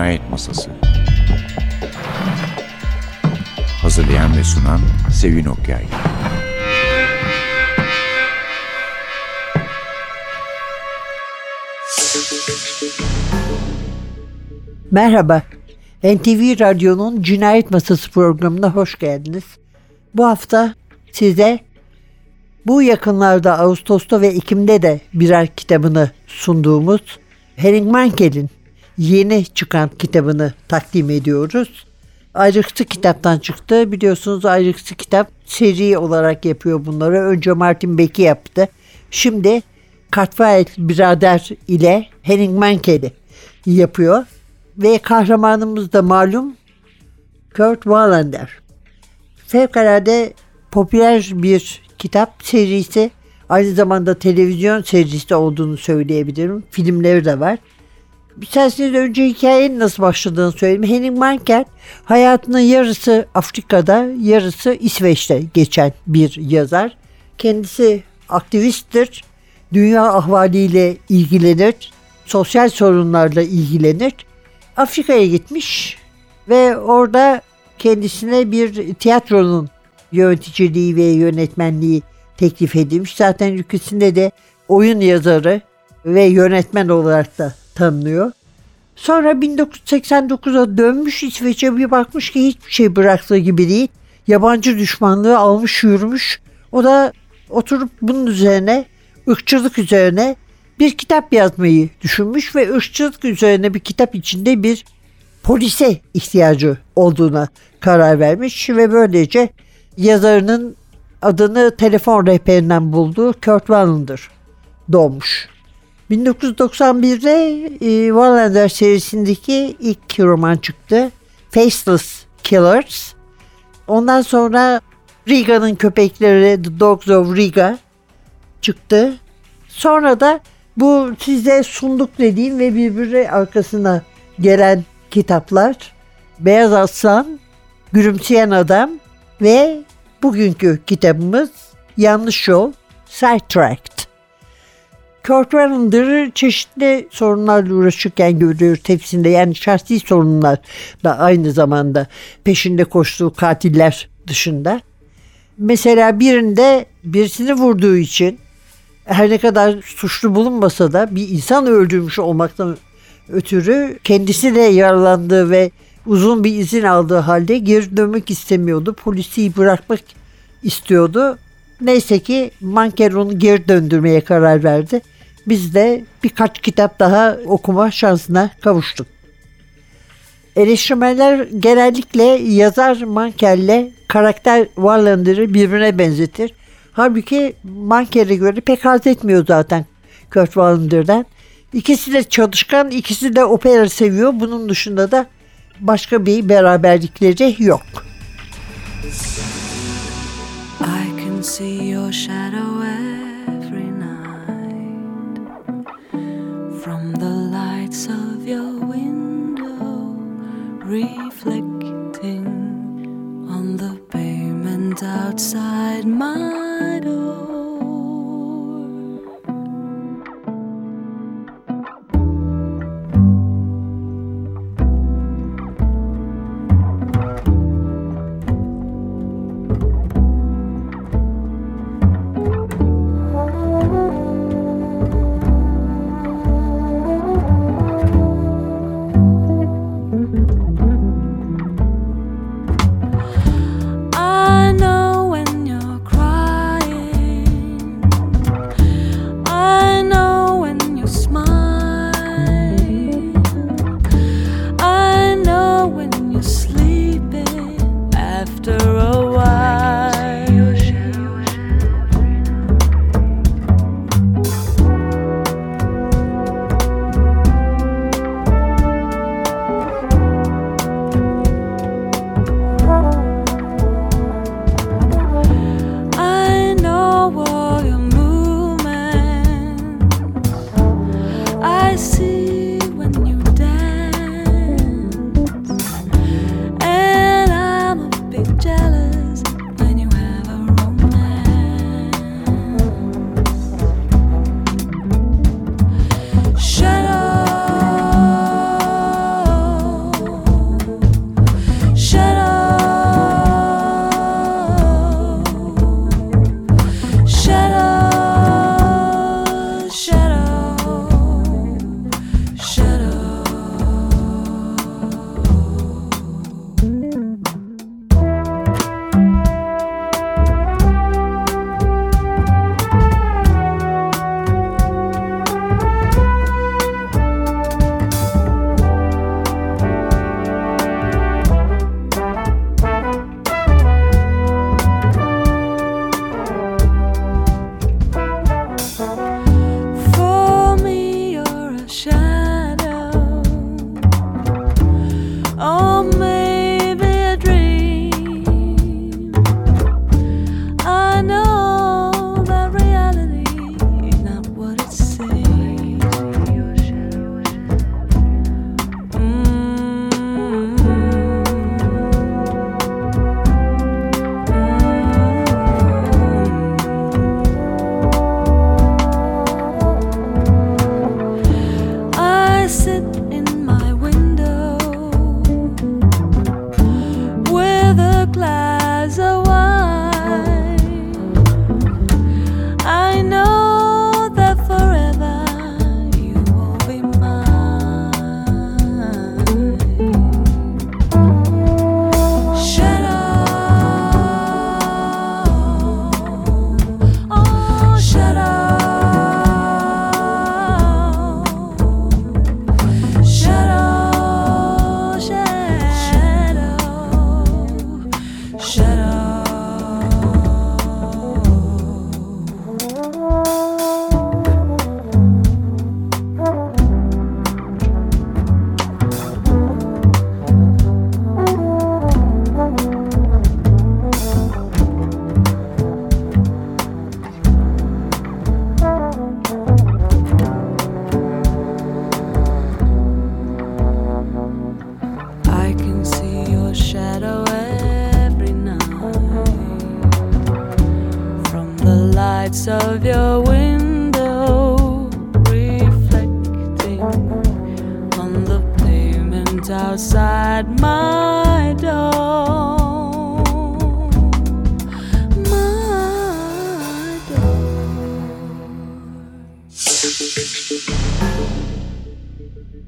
Cinayet Masası. Hazırlayan ve sunan Sevin Okyay. Merhaba, NTV Radyo'nun Cinayet Masası programına hoş geldiniz. Bu hafta size bu yakınlarda Ağustos'ta ve Ekim'de de birer kitabını sunduğumuz Henning Mankel'in yeni çıkan kitabını takdim ediyoruz. Ayrıksı kitaptan çıktı. Biliyorsunuz ayrıksı kitap seri olarak yapıyor bunları. Önce Martin Beck'i yaptı. Şimdi Cartwright birader ile Henning Mankel'i yapıyor. Ve kahramanımız da malum Kurt Wallander. Fevkalade popüler bir kitap serisi. Aynı zamanda televizyon serisi olduğunu söyleyebilirim. Filmleri de var. İsterseniz önce hikayenin nasıl başladığını söyleyeyim. Henning Mankell hayatının yarısı Afrika'da, yarısı İsveç'te geçen bir yazar. Kendisi aktivisttir. Dünya ahvaliyle ilgilenir. Sosyal sorunlarla ilgilenir. Afrika'ya gitmiş ve orada kendisine bir tiyatronun yöneticiliği ve yönetmenliği teklif edilmiş. Zaten ülkesinde de oyun yazarı ve yönetmen olarak da tanınıyor. Sonra 1989'a dönmüş İsveç'e bir bakmış ki hiçbir şey bıraktığı gibi değil. Yabancı düşmanlığı almış yürümüş. O da oturup bunun üzerine ırkçılık üzerine bir kitap yazmayı düşünmüş ve ırkçılık üzerine bir kitap içinde bir polise ihtiyacı olduğuna karar vermiş ve böylece yazarının adını telefon rehberinden bulduğu Kurt Wallander doğmuş. 1991'de e, Wallander serisindeki ilk roman çıktı. Faceless Killers. Ondan sonra Riga'nın köpekleri The Dogs of Riga çıktı. Sonra da bu size sunduk dediğim ve birbiri arkasına gelen kitaplar Beyaz Aslan, Gülümseyen Adam ve bugünkü kitabımız Yanlış Yol, Sidetracked. Kurt Warrender'ı çeşitli sorunlarla uğraşırken görüyoruz hepsinde. Yani şahsi sorunlar da aynı zamanda peşinde koştuğu katiller dışında. Mesela birinde birisini vurduğu için her ne kadar suçlu bulunmasa da bir insan öldürmüş olmaktan ötürü kendisi de yaralandığı ve uzun bir izin aldığı halde geri dönmek istemiyordu. Polisi bırakmak istiyordu. Neyse ki Manker onu geri döndürmeye karar verdi. Biz de birkaç kitap daha okuma şansına kavuştuk. Eleştirmenler genellikle yazar Manker'le karakter Wallander'ı birbirine benzetir. Halbuki Manker'e göre pek haz etmiyor zaten Kurt Wallander'dan. İkisi de çalışkan, ikisi de opera seviyor. Bunun dışında da başka bir beraberlikleri yok. I see your shadow every night. From the lights of your window Reflecting on the pavement outside my door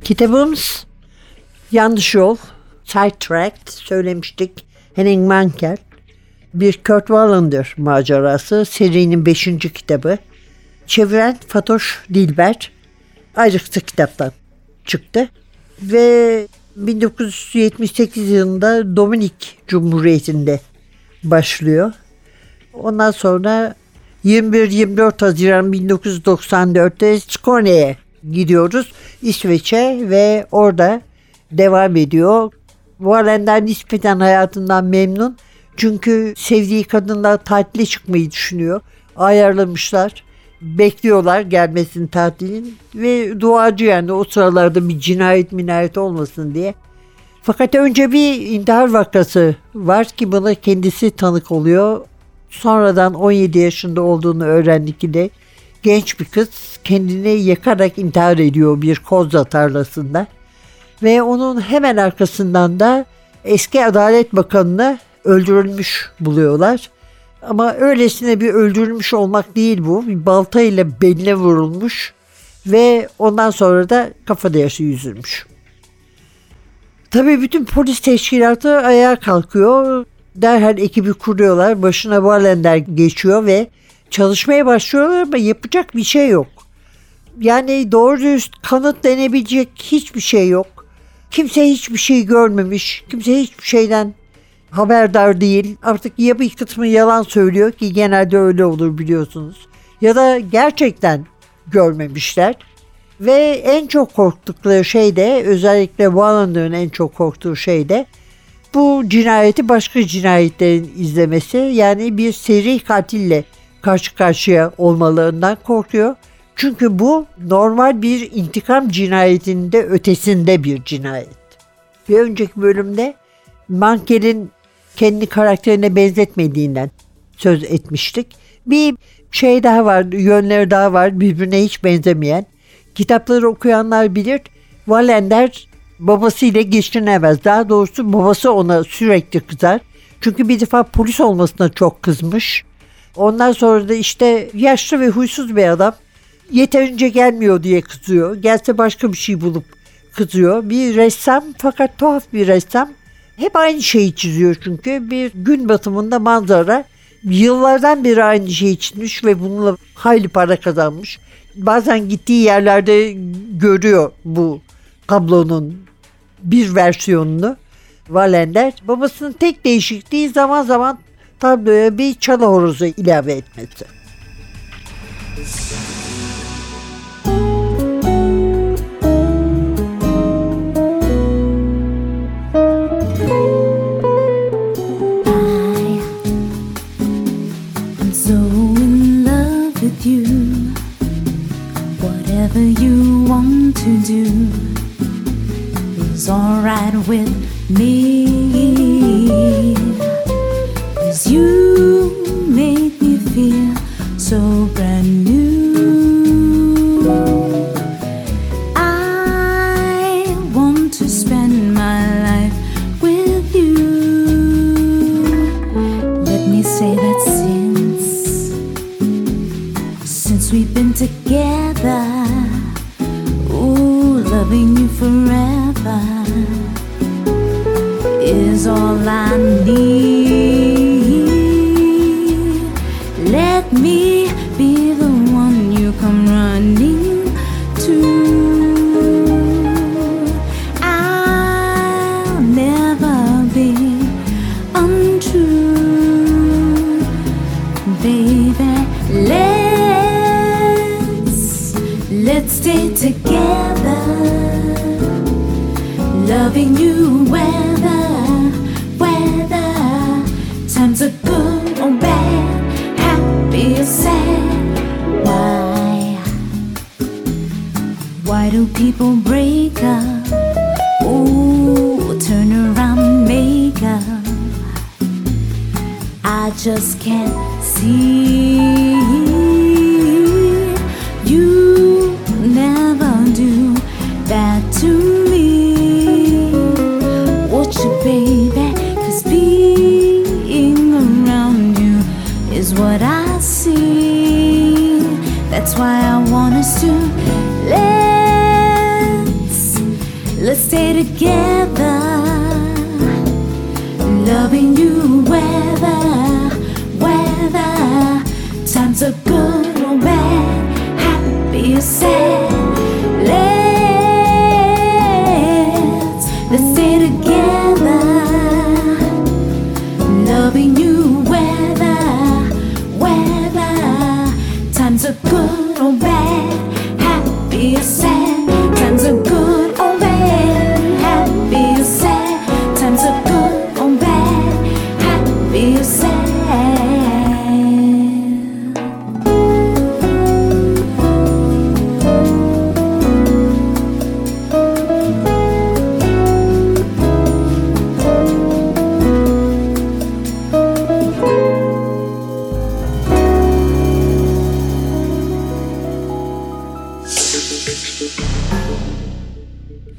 Kitabımız Yanlış Yol, Sidetracked söylemiştik. Henning Mankell. Bir Kurt Wallander macerası serinin 5. kitabı. Çeviren Fatoş Dilber. Ayrıksı kitaptan çıktı. Ve 1978 yılında Dominik Cumhuriyeti'nde başlıyor. Ondan sonra 21-24 Haziran 1994'te Skåne'ye gidiyoruz. İsveç'e ve orada devam ediyor. Warren'den nispeten hayatından memnun. Çünkü sevdiği kadınla tatile çıkmayı düşünüyor. Ayarlamışlar. Bekliyorlar gelmesini tatilin. Ve duacı yani o sıralarda bir cinayet minayet olmasın diye. Fakat önce bir intihar vakası var ki buna kendisi tanık oluyor. Sonradan 17 yaşında olduğunu öğrendik de genç bir kız kendini yakarak intihar ediyor bir kozla tarlasında. Ve onun hemen arkasından da eski Adalet Bakanı'nı öldürülmüş buluyorlar. Ama öylesine bir öldürülmüş olmak değil bu. Bir baltayla beline vurulmuş ve ondan sonra da kafada yaşı yüzülmüş. Tabii bütün polis teşkilatı ayağa kalkıyor. Derhal ekibi kuruyorlar. Başına Valender geçiyor ve çalışmaya başlıyorlar ama yapacak bir şey yok. Yani doğru dürüst kanıt denebilecek hiçbir şey yok. Kimse hiçbir şey görmemiş. Kimse hiçbir şeyden haberdar değil. Artık ya bir kısmı yalan söylüyor ki genelde öyle olur biliyorsunuz. Ya da gerçekten görmemişler. Ve en çok korktukları şey de özellikle Wallender'ın en çok korktuğu şey de bu cinayeti başka cinayetlerin izlemesi. Yani bir seri katille karşı karşıya olmalarından korkuyor. Çünkü bu normal bir intikam cinayetinin de ötesinde bir cinayet. Bir önceki bölümde Mankel'in kendi karakterine benzetmediğinden söz etmiştik. Bir şey daha var, yönleri daha var birbirine hiç benzemeyen. Kitapları okuyanlar bilir. Valender babasıyla geçinemez. Daha doğrusu babası ona sürekli kızar. Çünkü bir defa polis olmasına çok kızmış. Ondan sonra da işte yaşlı ve huysuz bir adam yeterince gelmiyor diye kızıyor. Gelse başka bir şey bulup kızıyor. Bir ressam fakat tuhaf bir ressam. Hep aynı şeyi çiziyor çünkü. Bir gün batımında manzara. Yıllardan beri aynı şeyi çizmiş ve bununla hayli para kazanmış. Bazen gittiği yerlerde görüyor bu tablonun bir versiyonunu. Valender babasının tek değişikliği zaman zaman tabloya bir çalı horozu ilave etmesi. To do is alright with me. Be the one you come running break up? Ooh, turn around, make up. I just can't see.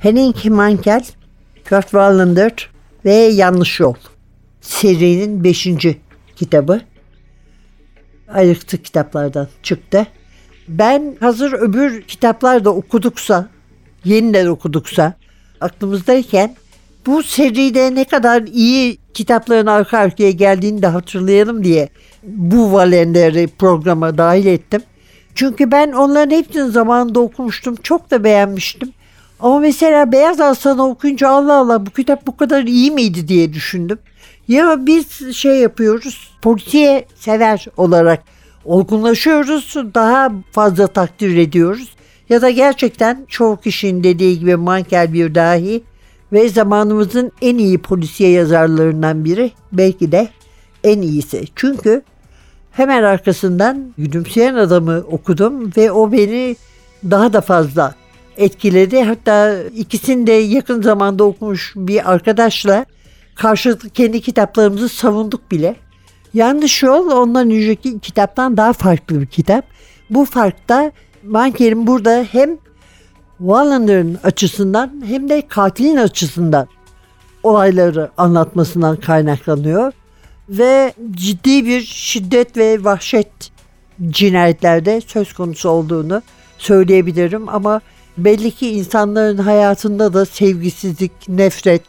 Henning Mankell, Kurt Wallander ve Yanlış Yol serinin 5. kitabı. Ayrıktı kitaplardan çıktı. Ben hazır öbür kitaplar da okuduksa, yeniden okuduksa aklımızdayken bu seride ne kadar iyi kitapların arka arkaya geldiğini de hatırlayalım diye bu Valender'i programa dahil ettim. Çünkü ben onların hepsini zamanında okumuştum. Çok da beğenmiştim. Ama mesela Beyaz Aslan'ı okuyunca Allah Allah bu kitap bu kadar iyi miydi diye düşündüm. Ya biz şey yapıyoruz polisiye sever olarak olgunlaşıyoruz daha fazla takdir ediyoruz. Ya da gerçekten çoğu kişinin dediği gibi Mankel bir dahi ve zamanımızın en iyi polisiye yazarlarından biri belki de en iyisi. Çünkü hemen arkasından Gülümseyen Adam'ı okudum ve o beni daha da fazla etkiledi. Hatta ikisini de yakın zamanda okumuş bir arkadaşla karşılıklı kendi kitaplarımızı savunduk bile. Yanlış Yol ondan önceki kitaptan daha farklı bir kitap. Bu farkta Manker'in burada hem Wallander'ın açısından hem de katilin açısından olayları anlatmasından kaynaklanıyor. Ve ciddi bir şiddet ve vahşet cinayetlerde söz konusu olduğunu söyleyebilirim ama belli ki insanların hayatında da sevgisizlik, nefret,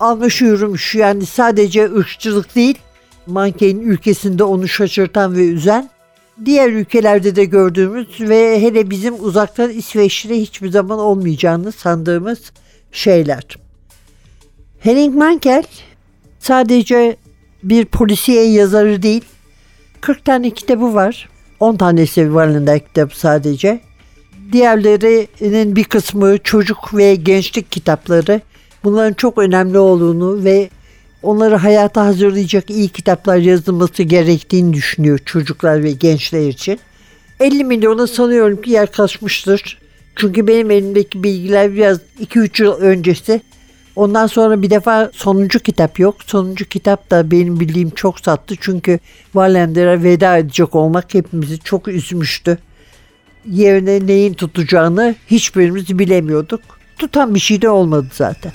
almış yürümüş yani sadece ırkçılık değil mankenin ülkesinde onu şaşırtan ve üzen diğer ülkelerde de gördüğümüz ve hele bizim uzaktan İsveç'te hiçbir zaman olmayacağını sandığımız şeyler. Henning Mankell sadece bir polisiye yazarı değil, 40 tane kitabı var. 10 tanesi Wallander kitabı sadece. Diğerlerinin bir kısmı çocuk ve gençlik kitapları. Bunların çok önemli olduğunu ve onları hayata hazırlayacak iyi kitaplar yazılması gerektiğini düşünüyor çocuklar ve gençler için. 50 milyona sanıyorum ki yaklaşmıştır. Çünkü benim elimdeki bilgiler biraz 2-3 yıl öncesi. Ondan sonra bir defa sonuncu kitap yok. Sonuncu kitap da benim bildiğim çok sattı. Çünkü Wallender'a veda edecek olmak hepimizi çok üzmüştü. Yerine neyin tutacağını hiçbirimiz bilemiyorduk. Tutan bir şey de olmadı zaten.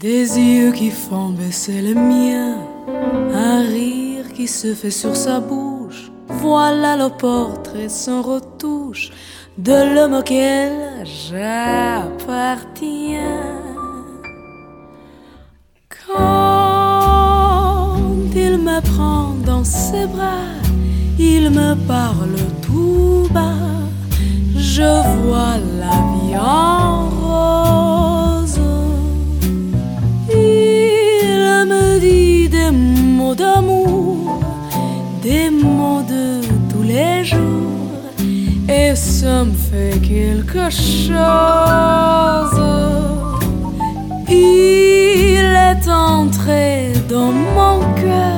Des yeux qui font baisser le mien, un rire qui se fait sur sa bouche. Voilà le portrait sans retouche de l'homme auquel j'appartiens. Quand il me prend dans ses bras, il me parle tout bas. Je vois la vie en quelque chose. Il est entré dans mon cœur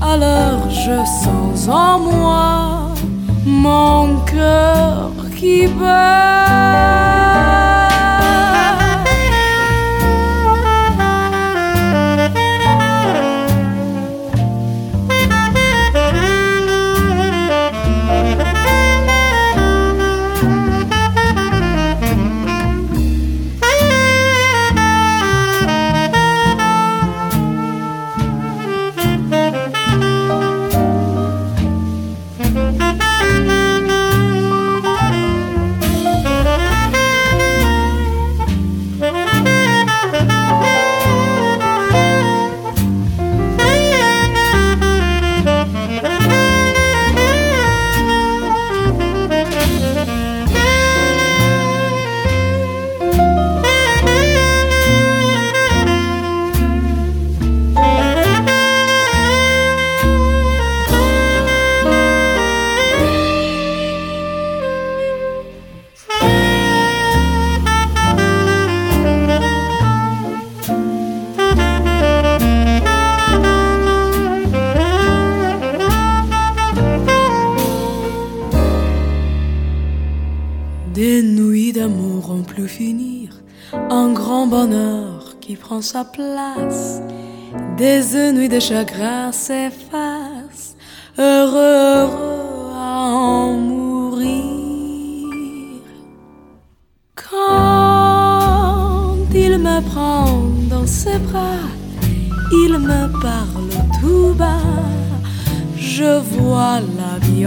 alors je sens en moi mon cœur qui bat. Place. Des nuits de chagrin s'effacent, heureux, heureux à en mourir. Quand il me prend dans ses bras, il me parle tout bas, je vois la vie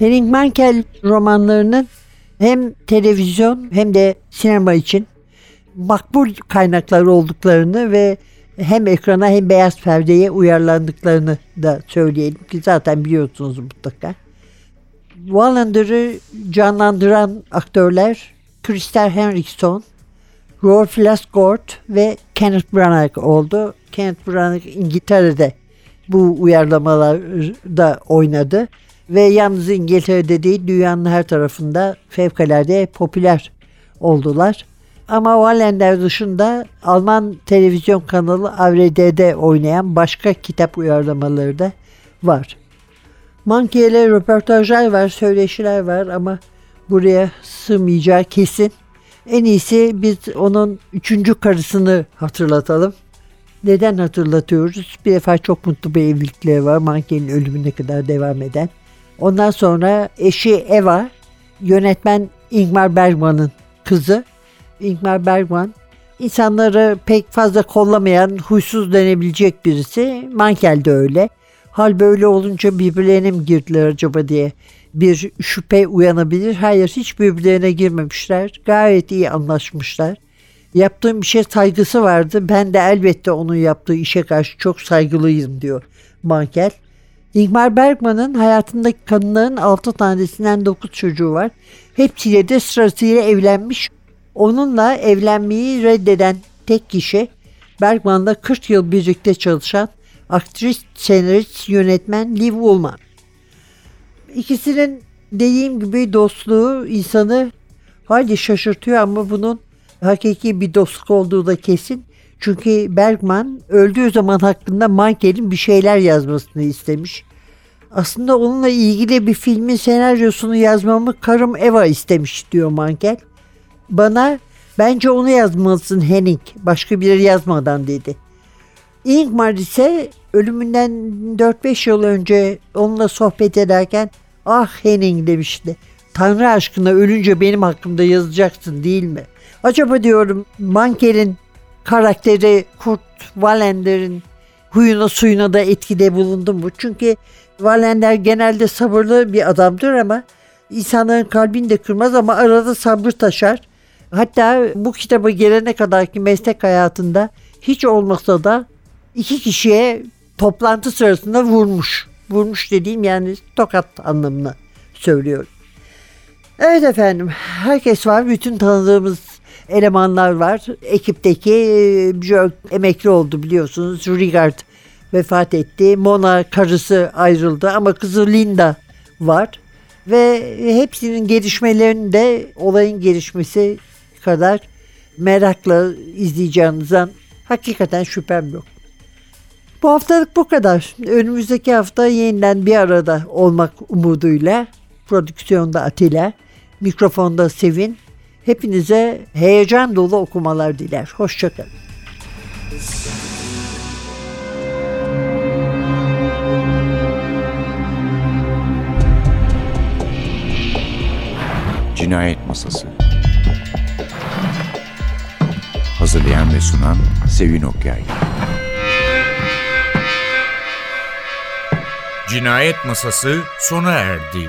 Henning Mankell romanlarının hem televizyon hem de sinema için makbul kaynaklar olduklarını ve hem ekrana hem beyaz perdeye uyarlandıklarını da söyleyelim ki zaten biliyorsunuz mutlaka. Wallander'ı canlandıran aktörler Christer Henriksson, Rolf Lassgård ve Kenneth Branagh oldu. Kenneth Branagh İngiltere'de bu uyarlamalarda oynadı ve yalnız İngiltere'de değil dünyanın her tarafında fevkalade popüler oldular. Ama Wallander dışında Alman televizyon kanalı AVRD'de oynayan başka kitap uyarlamaları da var. Monkey ile röportajlar var, söyleşiler var ama buraya sığmayacağı kesin. En iyisi biz onun üçüncü karısını hatırlatalım. Neden hatırlatıyoruz? Bir defa çok mutlu bir evlilikleri var. Monkey'in ölümüne kadar devam eden. Ondan sonra eşi Eva, yönetmen Ingmar Bergman'ın kızı. Ingmar Bergman insanları pek fazla kollamayan, huysuz denebilecek birisi. Mankel de öyle. Hal böyle olunca birbirlerine mi girdiler acaba diye bir şüphe uyanabilir. Hayır hiç birbirlerine girmemişler. Gayet iyi anlaşmışlar. Yaptığım bir şey saygısı vardı. Ben de elbette onun yaptığı işe karşı çok saygılıyım diyor Mankel. Ingmar Bergman'ın hayatındaki kadınların 6 tanesinden 9 çocuğu var. Hepsiyle de sırasıyla evlenmiş. Onunla evlenmeyi reddeden tek kişi Bergman'la 40 yıl birlikte çalışan aktris, senarist, yönetmen Liv Ullmann. İkisinin dediğim gibi dostluğu insanı hali şaşırtıyor ama bunun hakiki bir dostluk olduğu da kesin. Çünkü Bergman öldüğü zaman hakkında Mankel'in bir şeyler yazmasını istemiş. Aslında onunla ilgili bir filmin senaryosunu yazmamı karım Eva istemiş diyor Mankel. Bana bence onu yazmalısın Henning başka biri yazmadan dedi. Ingmar ise ölümünden 4-5 yıl önce onunla sohbet ederken ah Henning demişti. Tanrı aşkına ölünce benim hakkımda yazacaksın değil mi? Acaba diyorum Mankel'in karakteri Kurt Wallender'in huyuna suyuna da etkide bulundu mu? Çünkü Valender genelde sabırlı bir adamdır ama insanların kalbini de kırmaz ama arada sabır taşar. Hatta bu kitaba gelene kadarki meslek hayatında hiç olmasa da iki kişiye toplantı sırasında vurmuş. Vurmuş dediğim yani tokat anlamına söylüyorum. Evet efendim herkes var. Bütün tanıdığımız elemanlar var. Ekipteki e, Björk emekli oldu biliyorsunuz. Rigard vefat etti. Mona karısı ayrıldı ama kızı Linda var. Ve hepsinin gelişmelerinde olayın gelişmesi kadar merakla izleyeceğinizden hakikaten şüphem yok. Bu haftalık bu kadar. Önümüzdeki hafta yeniden bir arada olmak umuduyla prodüksiyonda Atilla, mikrofonda Sevin. Hepinize heyecan dolu okumalar diler. Hoşçakalın. Cinayet Masası Hazırlayan ve sunan Sevin Okyay Cinayet Masası sona erdi.